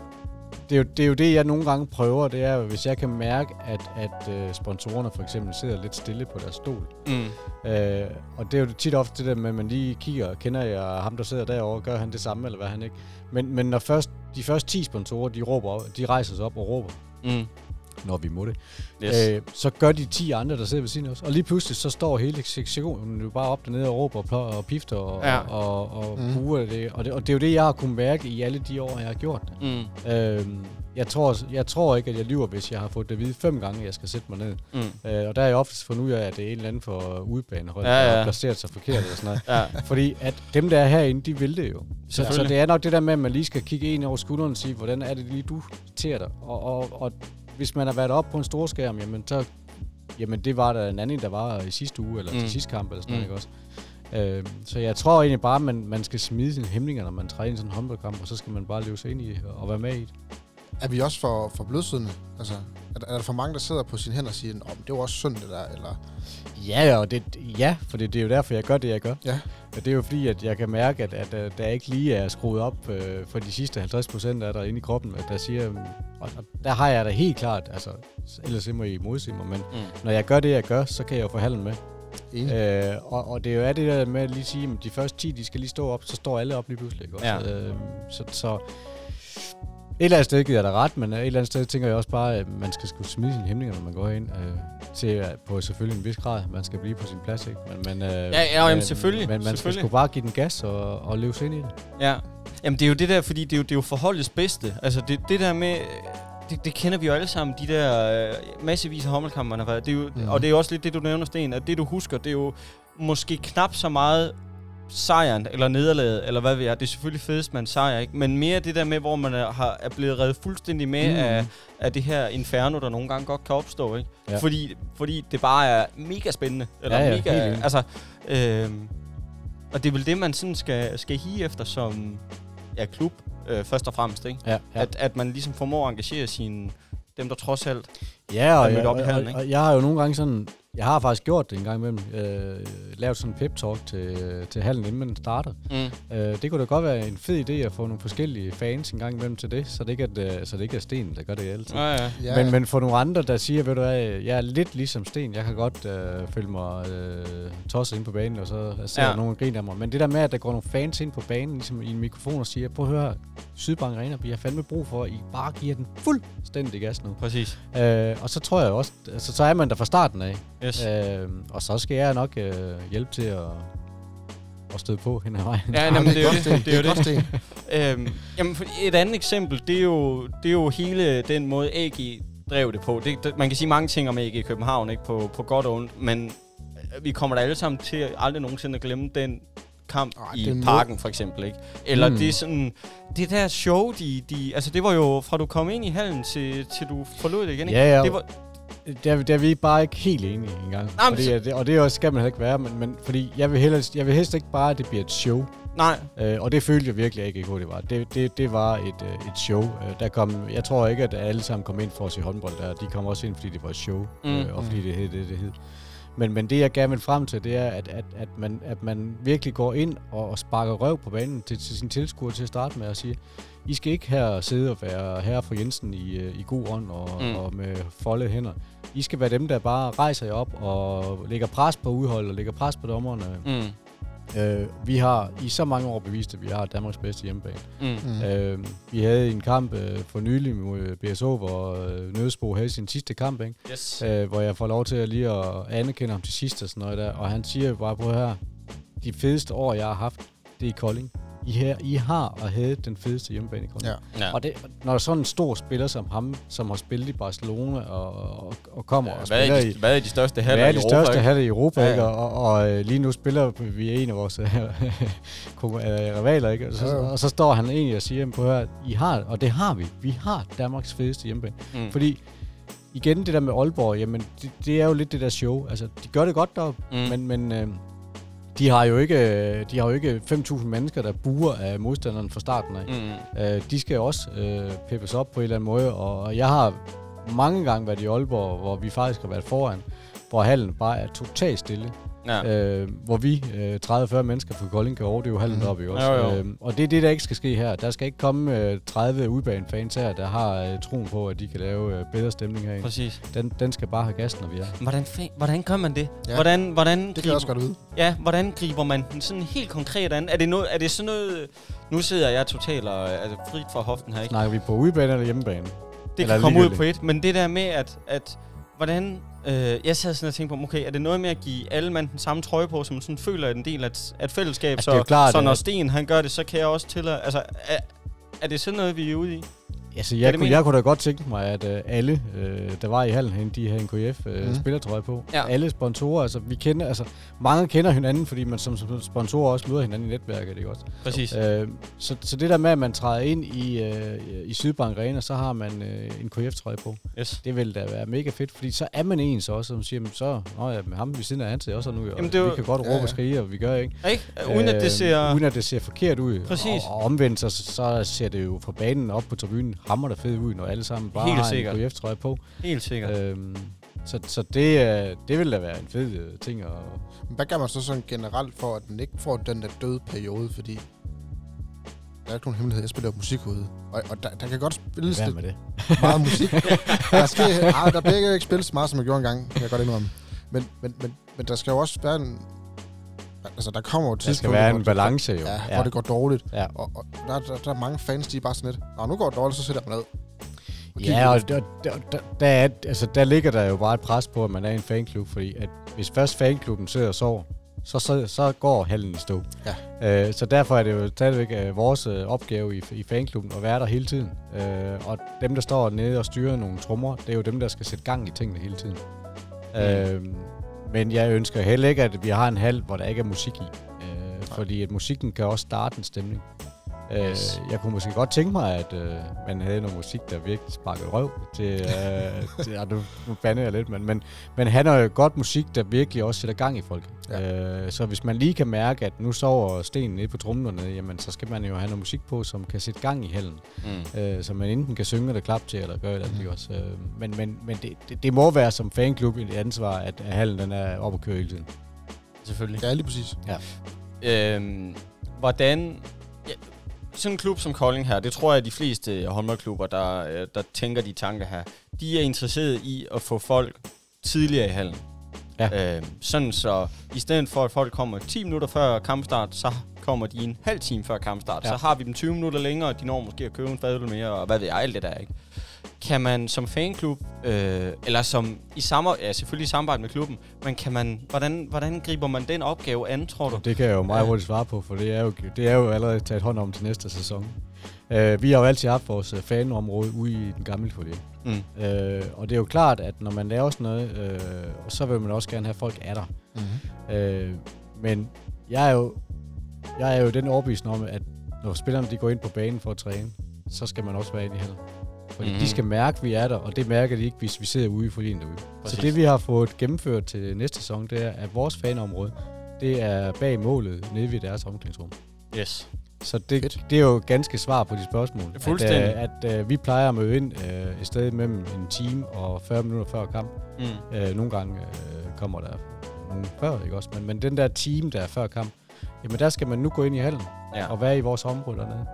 det, er jo, det er jo det, jeg nogle gange prøver, det er hvis jeg kan mærke, at, at uh, sponsorerne for eksempel sidder lidt stille på deres stol. Mm. Uh, og det er jo tit ofte det der med, at man lige kigger, kender jeg ham, der sidder derovre, gør han det samme, eller hvad han ikke? Men, men når først de første 10 sponsorer, de, råber, de rejser sig op og råber, mm når vi må det, yes. øh, så gør de 10 andre, der sidder ved siden af os. Og lige pludselig, så står hele sektionen jo bare op dernede og råber og, og pifter og, ja. og, og, og mm. buer det. Og, det. og det er jo det, jeg har kunnet mærke i alle de år, jeg har gjort det. Mm. Øh, jeg tror, jeg tror ikke, at jeg lyver, hvis jeg har fået det at vide fem gange, at jeg skal sætte mig ned. Mm. Øh, og der er jeg ofte fundet ud af, at det er en eller anden for udbanehold, ja, ja. der har placeret sig forkert eller sådan noget. ja. Fordi at dem, der er herinde, de vil det jo. Så, så det er nok det der med, at man lige skal kigge en over skulderen og sige, hvordan er det lige, du ter dig? Og, og, og hvis man har været op på en stor skærm, jamen, så, jamen det var der en anden, der var i sidste uge, eller mm. til sidste kamp, eller sådan mm. noget, ikke også? Øh, så jeg tror egentlig bare, at man, man skal smide sine hæmninger, når man træner sådan en håndboldkamp, og så skal man bare leve sig ind i og være med i det. Er vi også for, for blødsiddende? Altså, er, er der for mange, der sidder på sine hænder og siger, at det var også synd det der, eller... Ja, og det, ja, for det, det er jo derfor, jeg gør det, jeg gør. Ja. Det er jo fordi, at jeg kan mærke, at, at, at der ikke lige er skruet op øh, for de sidste 50 procent af der inde i kroppen, at der siger, og, og der har jeg da helt klart, altså, ellers må I modsige mig, men mm. når jeg gør det, jeg gør, så kan jeg jo få halen med. Øh, og, og det er jo det der med at lige sige, at de første 10, de skal lige stå op, så står alle op lige pludselig. Ikke? Ja. Øh, så, så eller andet sted giver jeg dig ret, men et eller andet sted tænker jeg også bare, at man skal skulle smide sine hæmninger, når man går ind. Øh, til på selvfølgelig en vis grad. Man skal blive på sin plads, ikke? Men, men, øh, ja, ja jamen, selvfølgelig. Men man selvfølgelig. skal sgu bare give den gas og, og leve sig ind i det. Ja. Jamen, det er jo det der, fordi det er jo, det er jo forholdets bedste. Altså, det, det der med... Det, det kender vi jo alle sammen, de der øh, massevis af hommelkampe, man har været. Det er jo, mm. Og det er jo også lidt det, du nævner, Sten, at det, du husker, det er jo måske knap så meget sejren, eller nederlaget, eller hvad vi er. Det er selvfølgelig fedest med en sejr, ikke? Men mere det der med, hvor man er, har, er blevet reddet fuldstændig med mm. af, af det her inferno, der nogle gange godt kan opstå, ikke? Ja. Fordi, fordi det bare er mega spændende. Eller ja, ja, mega, altså, øh, og det er vel det, man sådan skal, skal hige efter som ja, klub, øh, først og fremmest, ikke? Ja, ja. At, at man ligesom formår at engagere sine, dem, der trods alt ja, og, er op i hallen, og, og jeg har jo nogle gange sådan jeg har faktisk gjort det en gang imellem. Øh, lavet sådan en pep-talk til, til hallen, inden man starter. Mm. Øh, det kunne da godt være en fed idé at få nogle forskellige fans en gang imellem til det, så det ikke er, øh, så det ikke er Sten, der gør det altid. Ja, ja. Ja, men, men for nogle andre, der siger, ved du hvad, jeg er lidt ligesom Sten. Jeg kan godt øh, føle mig øh, tosset ind på banen, og så ser ja. nogen grine af mig. Men det der med, at der går nogle fans ind på banen, ligesom i en mikrofon og siger, prøv at høre, Sydbank Arena, vi har fandme brug for, at I bare giver den fuldstændig gas nu. Præcis. Øh, og så tror jeg også, altså, så er man der fra starten af. Yes. Øh, og så skal jeg nok øh, hjælpe til at, at støde på hen ad vejen. Ja, jamen, det, er jo det. det, er jo det. øhm, jamen, et andet eksempel, det er, jo, det er jo hele den måde, AG drev det på. Det, det, man kan sige mange ting om AG i København, ikke på, på godt og ondt, men vi kommer da alle sammen til aldrig nogensinde at glemme den kamp Arh, i parken, for eksempel, ikke? Eller mm. det er sådan... Det der show, de, de... Altså, det var jo fra du kom ind i hallen til, til du forlod det igen, ikke? Ja, ja. Det var, der, der er vi bare ikke helt enige engang. Jamen, fordi, det, og det også, skal man ikke være, men, men fordi jeg vil, helst, jeg vil helst ikke bare, at det bliver et show. Nej. Øh, og det følte jeg virkelig ikke, hvor det var. Det, det, det var et, øh, et show. Øh, der kom, jeg tror ikke, at alle sammen kom ind for at se håndbold der. De kom også ind, fordi det var et show, mm. øh, og fordi det hed det, det hed. Men, men det, jeg gerne vil frem til, det er, at, at, at, man, at man virkelig går ind og, og sparker røv på banen til, til sin tilskuer til at starte med at sige, I skal ikke her sidde og være herre for Jensen i, øh, i god ånd og, mm. og med folde hænder. I skal være dem, der bare rejser jer op og lægger pres på udholdet og lægger pres på dommerne. Mm. Øh, vi har i så mange år bevist, at vi har Danmarks bedste hjemmebane. Mm. Mm. Øh, vi havde en kamp øh, for nylig mod BSO, hvor øh, Nødsbo havde sin sidste kamp, ikke? Yes. Øh, hvor jeg får lov til at lige at anerkende ham til sidst og sådan noget der. Og han siger bare på her, de fedeste år, jeg har haft, det er i Kolding. I, her, I har og havde den fedeste hjemmebane i Kolding. Ja. Ja. Og det, når der er sådan en stor spiller som ham, som har spillet i Barcelona og, og, og kommer ja, og spiller er de, i... Hvad er de største haller i Europa? Hvad er de største haller i Europa, ja, ja. ikke? Og, og, og, øh, lige nu spiller vi en af vores øh, rivaler, ikke? Og så, ja, og så står han egentlig og siger på her, I har, og det har vi, vi har Danmarks fedeste hjemmebane. Mm. Fordi igen, det der med Aalborg, jamen, det, det er jo lidt det der show. Altså, de gør det godt deroppe, mm. men, men øh, de har jo ikke, de har jo ikke 5.000 mennesker, der buer af modstanderen fra starten af. Mm. Øh, de skal også øh, peppes op på en eller anden måde, og jeg har mange gange været i Aalborg, hvor vi faktisk har været foran, hvor hallen bare er totalt stille. Ja. Øh, hvor vi, øh, 30-40 mennesker fra Kolding, kan overdøve hallen mm. op i også. Jo, jo. Øh, og det er det, der ikke skal ske her. Der skal ikke komme øh, 30 udbanefans her, der har øh, troen på, at de kan lave øh, bedre stemning her. Præcis. Den, den skal bare have gas, når vi er. Hvordan, hvordan gør man det? Ja. Hvordan, hvordan det kan jeg også godt vide. Ja, hvordan griber man den sådan helt konkret an? Er det, noget, er det sådan noget... Nu sidder jeg totalt og, altså, frit fra hoften her, ikke? Snakker vi på udebane eller hjemmebane? Det eller kan komme ud på et, men det der med, at, at hvordan Øh, jeg sad sådan og tænkte på, okay, er det noget med at give alle mand den samme trøje på, som sådan føler en del af et, et fællesskab, altså, så, klart, så når Sten han gør det, så kan jeg også til at, altså, er, er det sådan noget, vi er ude i? Altså, jeg, kunne, jeg kunne da godt tænke mig, at uh, alle, uh, der var i hallen hen, de havde en KF uh, mm. på. Ja. Alle sponsorer, altså vi kender, altså mange kender hinanden, fordi man som sponsorer også møder hinanden i netværket, ikke også? Præcis. Uh, så, så det der med, at man træder ind i, uh, i Sydbank Arena, så har man uh, en KF-trøje på. Yes. Det vil da være mega fedt, fordi så er man ens også, som siger, så, nå ja, med ham vi siden af ansat også nu, og Jamen, det vi kan godt råbe ja, ja. og skrige, og vi gør ikke. Ikke? Uden at det ser... Uden at det ser forkert ud. Præcis. Og, og omvendt, så, så ser det jo fra banen op på tribunen hammer der fed ud, når alle sammen bare Helt har sikkert. en KF-trøje på. Helt sikkert. Øhm, så, så det, det vil da være en fed øh, ting. At Hvad gør man så sådan generelt for, at den ikke får den der døde periode? Fordi der er ikke nogen hemmelighed. Jeg spiller musik ude. Og, og der, der kan godt spilles Hvad med det? meget musik. der, skal, ah, der bliver ikke spillet så meget, som jeg gjorde engang. Jeg kan godt indrømme. Men, men, men, men der skal jo også være en, Altså, der kommer jo tidspunkt, Der skal være en balance, jo. Ja, ja, hvor det går dårligt. Ja. Og, og der, der, der, er mange fans, de er bare sådan lidt, Nå, nu går det dårligt, så sætter man ned. Og ja, og der, der, der, der, er, altså, der ligger der jo bare et pres på, at man er en fanklub, fordi at hvis først fanklubben sidder og sover, så, så, så går hallen i stå. Ja. Øh, så derfor er det jo stadigvæk øh, vores øh, opgave i, i fanklubben at være der hele tiden. Øh, og dem, der står nede og styrer nogle trommer, det er jo dem, der skal sætte gang i tingene hele tiden. Mm. Øh, men jeg ønsker heller ikke, at vi har en hal, hvor der ikke er musik i. Øh, fordi at musikken kan også starte en stemning. Øh, yes. jeg kunne måske godt tænke mig, at øh, man havde noget musik, der virkelig sparkede røv til... Øh, til ja, nu, nu bander jeg lidt, men, men, men han har jo godt musik, der virkelig også sætter gang i folk. Ja. Øh, så hvis man lige kan mærke, at nu sover stenen nede på trumlerne, jamen så skal man jo have noget musik på, som kan sætte gang i hallen. Mm. Øh, så man enten kan synge eller klappe til, eller gøre det andet mm. også. Øh, men men, men det, det, det må være som fanklub et ansvar, at, at hallen den er op og køre hele tiden. Selvfølgelig. Ja, lige præcis. Ja. Øhm, hvordan... Sådan en klub som Kolding her, det tror jeg, at de fleste håndboldklubber, der, øh, der tænker de tanker her, de er interesseret i at få folk tidligere i hallen. Ja. Øh, sådan så, i stedet for at folk kommer 10 minutter før kampstart, så kommer de en halv time før kampstart. Ja. Så har vi dem 20 minutter længere, og de når måske at købe en fadøl mere, og hvad ved jeg, alt det der, ikke? Kan man som fanklub, øh, eller som i samme, ja, selvfølgelig i samarbejde med klubben, men kan man, hvordan, hvordan griber man den opgave an, tror du? Det kan jeg jo meget hurtigt svare på, for det er jo, det er jo allerede taget hånd om til næste sæson. Uh, vi har jo altid haft vores uh, fanområde ude i den gamle folie. Mm. Uh, og det er jo klart, at når man laver sådan noget, uh, så vil man også gerne have, folk er der. Mm. Uh, men jeg er jo jeg er jo den overbevisning om, at når spillerne de går ind på banen for at træne, så skal man også være inde i hallen. Fordi mm-hmm. de skal mærke, at vi er der, og det mærker de ikke, hvis vi sidder ude i forlien derude. Præcis. Så det, vi har fået gennemført til næste sæson, det er, at vores fanområde, det er bag målet nede ved deres omklædningsrum. Yes. Så det, det er jo ganske svar på de spørgsmål. Fuldstændig. At, at, at uh, vi plejer at møde ind uh, et sted mellem en time og 40 minutter før kamp. Mm. Uh, nogle gange uh, kommer der nogle før, ikke også? Men, men den der time, der er før kamp, jamen der skal man nu gå ind i hallen ja. og være i vores område dernede.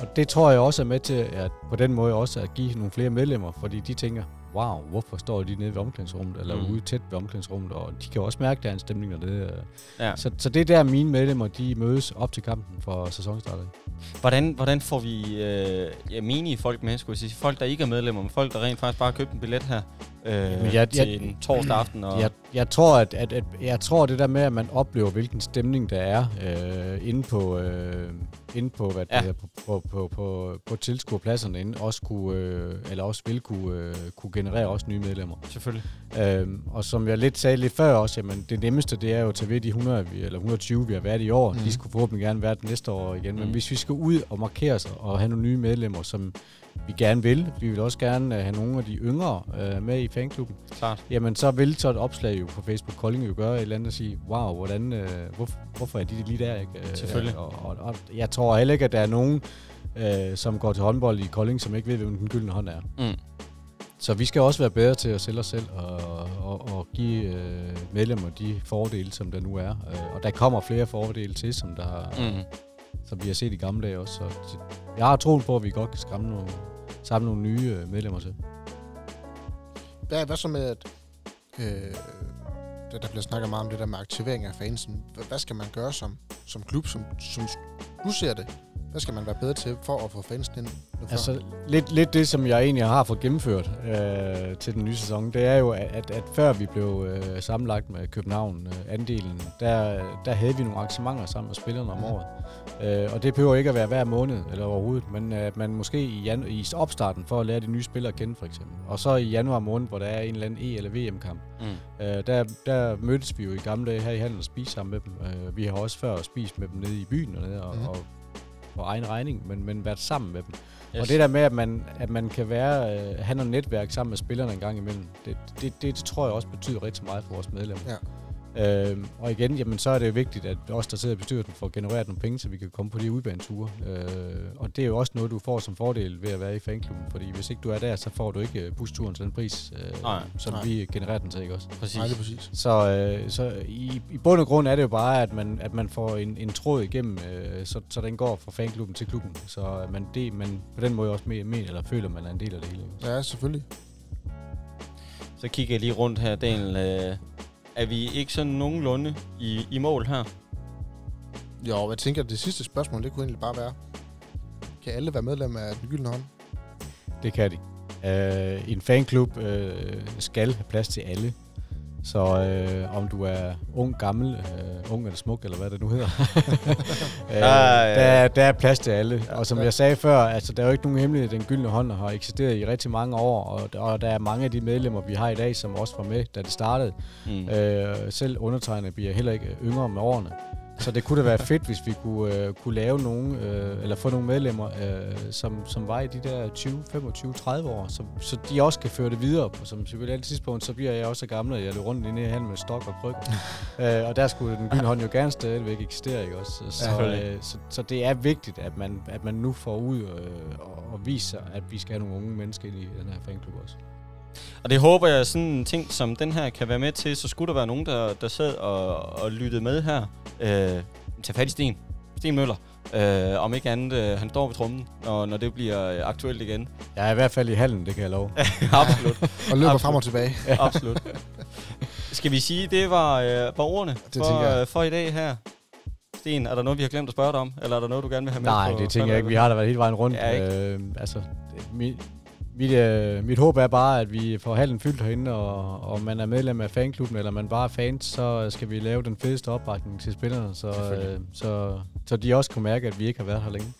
Og det tror jeg også er med til at på den måde også at give nogle flere medlemmer, fordi de tænker, wow, hvorfor står de nede ved omklædningsrummet, eller mm. ude tæt ved omklædningsrummet, og de kan også mærke, at der er en stemning dernede. Ja. Så, så det er der, mine medlemmer, de mødes op til kampen for sæsonstartet. Hvordan, hvordan får vi øh, ja, menige folk med, skulle jeg sige? Folk, der ikke er medlemmer, men folk, der rent faktisk bare har købt en billet her øh, jeg, jeg, til en torsdag aften. Og jeg, jeg, tror, at, at, at, jeg tror, det der med, at man oplever, hvilken stemning der er øh, inde på... Øh, inde på, hvad ja. det på, på, på, på, på tilskuerpladserne inde, også kunne, øh, eller også vil kunne, øh, kunne generere også nye medlemmer. Selvfølgelig. Øhm, og som jeg lidt sagde lidt før også, jamen det nemmeste det er jo at tage ved de 100 eller 120, vi har været i år. Mm. De skulle forhåbentlig gerne være det næste år igen. Mm. Men hvis vi skal ud og markere os og have nogle nye medlemmer, som vi gerne vil. Vi vil også gerne uh, have nogle af de yngre uh, med i fanklubben. Klart. Jamen, så vil så et opslag jo på Facebook Kolding jo gøre et eller andet og sige, wow, hvordan, uh, hvor, hvorfor er de lige der? Ikke? Uh, Selvfølgelig. Og, og, og, jeg tror heller ikke, at der er nogen, uh, som går til håndbold i Kolding, som ikke ved, hvem den gyldne hånd er. Mm. Så vi skal også være bedre til at sælge os selv og, og, og give øh, medlemmer de fordele, som der nu er. Øh, og der kommer flere fordele til, som der mm. som vi har set i gamle dage også. Så jeg har troen på, at vi godt kan skræmme nogle, samle nogle nye øh, medlemmer til. Hvad, hvad så med, at øh, der bliver snakket meget om det der med aktivering af fansen. Hvad skal man gøre som, som klub, som, som du ser det? Hvad skal man være bedre til for at få fansen ind? Altså, lidt, lidt det, som jeg egentlig har fået gennemført øh, til den nye sæson, det er jo, at, at før vi blev øh, sammenlagt med København, øh, andelen, der, der havde vi nogle arrangementer sammen med spillerne om året. Øh, og det behøver ikke at være hver måned eller overhovedet, men at man måske i, jan- i opstarten for at lære de nye spillere at kende, for eksempel. Og så i januar måned, hvor der er en eller anden E- eller VM-kamp, mm. øh, der, der mødtes vi jo i gamle dage her i handel og spise sammen med dem. Øh, vi har også før spist med dem nede i byen og, nede, og, mm. og på egen regning, men, men været sammen med dem. Yes. Og det der med, at man, at man kan være, øh, have noget netværk sammen med spillerne en gang imellem, det, det, det, det tror jeg også betyder rigtig meget for vores medlemmer. Ja. Øh, og igen, jamen, så er det jo vigtigt, at os, der sidder i bestyrelsen, får genereret nogle penge, så vi kan komme på de udbaneture. Øh, og det er jo også noget, du får som fordel ved at være i fanklubben, fordi hvis ikke du er der, så får du ikke øh, busturen til den pris, øh, nej, som nej. vi genererer den til, ikke også? Præcis. Nej, det er præcis. Så, øh, så i, i bund og grund er det jo bare, at man, at man får en, en tråd igennem, øh, så, så den går fra fanklubben til klubben, så man, det, man på den måde også med, med, eller føler, man er en del af det hele. Ikke? Ja, selvfølgelig. Så kigger jeg lige rundt her, Daniel. Øh er vi ikke sådan nogenlunde i, i mål her? Jo, jeg tænker, at det sidste spørgsmål, det kunne egentlig bare være, kan alle være medlem af Den Gyldne Hånd? Det kan de. Uh, en fanklub uh, skal have plads til alle. Så øh, om du er ung, gammel, øh, ung eller smuk, eller hvad det nu hedder, øh, ah, ja. der, der er plads til alle. Ja, og som ja. jeg sagde før, altså, der er jo ikke nogen hemmelighed, den gyldne hånd har eksisteret i rigtig mange år, og, og der er mange af de medlemmer, vi har i dag, som også var med, da det startede. Mm. Øh, selv undertegnet bliver heller ikke yngre med årene. Så det kunne da være fedt, hvis vi kunne, øh, kunne lave nogen, øh, eller få nogle medlemmer, øh, som, som var i de der 20, 25, 30 år, så, så de også kan føre det videre. På, som selvfølgelig alle tidspunkt, så bliver jeg også gammel, og jeg løber rundt inde i handen med stok og kryg. øh, og der skulle den gyldne hånd jo gerne stadigvæk eksistere, ikke også? Så, ja, øh, så, så, det er vigtigt, at man, at man nu får ud øh, og, og viser, at vi skal have nogle unge mennesker ind i den her fanklub også. Og det håber jeg, sådan en ting som den her kan være med til. Så skulle der være nogen, der, der sad og, og lyttede med her. Øh, til fat i Sten. Sten Møller. Øh, om ikke andet, øh, han står ved trummen, når, når det bliver øh, aktuelt igen. Jeg er i hvert fald i hallen, det kan jeg love. Absolut. og løber Absolut. frem og tilbage. Absolut. Skal vi sige, det var, øh, var ordene det for, øh, for i dag her? Sten, er der noget, vi har glemt at spørge dig om? Eller er der noget, du gerne vil have med Nej, det tænker jeg ikke. Vi har da været hele vejen rundt. Ja, øh, altså, det, mit, øh, mit håb er bare, at vi får hallen fyldt herinde, og, og man er medlem af fanklubben, eller man bare er fans, så skal vi lave den fedeste opbakning til spillerne, så, øh, så, så de også kan mærke, at vi ikke har været her længe.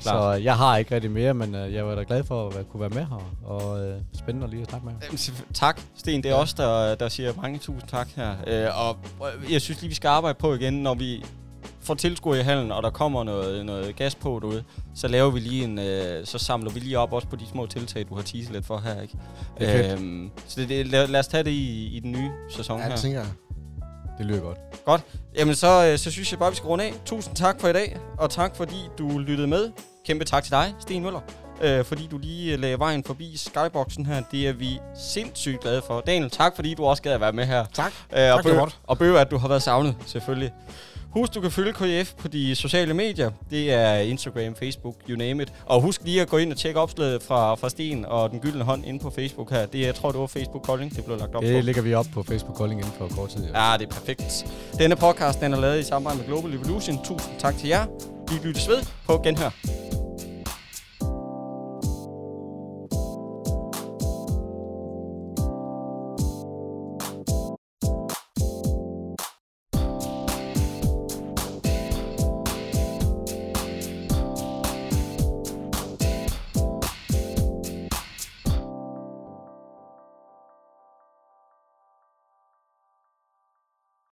Klar. Så jeg har ikke rigtig mere, men øh, jeg var da glad for at kunne være med her, og øh, spændende lige at snakke med jer. Tak, Sten. Det er ja. os, der, der siger mange tusind tak her. Øh, og jeg synes lige, vi skal arbejde på igen, når vi får tilskuer i hallen, og der kommer noget, noget gas på derude, så laver vi lige en, øh, så samler vi lige op også på de små tiltag, du har teaset lidt for her, ikke? Er øhm, så det, det, lad, lad os tage det i, i den nye sæson ja, her. det tænker jeg. Det lyder godt. Godt. Jamen, så, øh, så synes jeg bare, vi skal runde af. Tusind tak for i dag, og tak fordi du lyttede med. Kæmpe tak til dig, Sten Møller, øh, fordi du lige øh, lagde vejen forbi Skyboxen her. Det er vi sindssygt glade for. Daniel, tak fordi du også gad at være med her. Tak. Øh, tak, og, bøv, godt. og bøv, at du har været savnet, selvfølgelig. Husk, du kan følge KF på de sociale medier. Det er Instagram, Facebook, you name it. Og husk lige at gå ind og tjekke opslaget fra, fra Sten og Den Gyldne Hånd inde på Facebook her. Det, jeg tror, det var Facebook Kolding, det blev lagt op på. Det lægger vi op på Facebook Kolding inden for kort tid. Ja. Ja, det er perfekt. Denne podcast den er lavet i samarbejde med Global Evolution. Tusind tak til jer. Vi lyttes ved på genhør.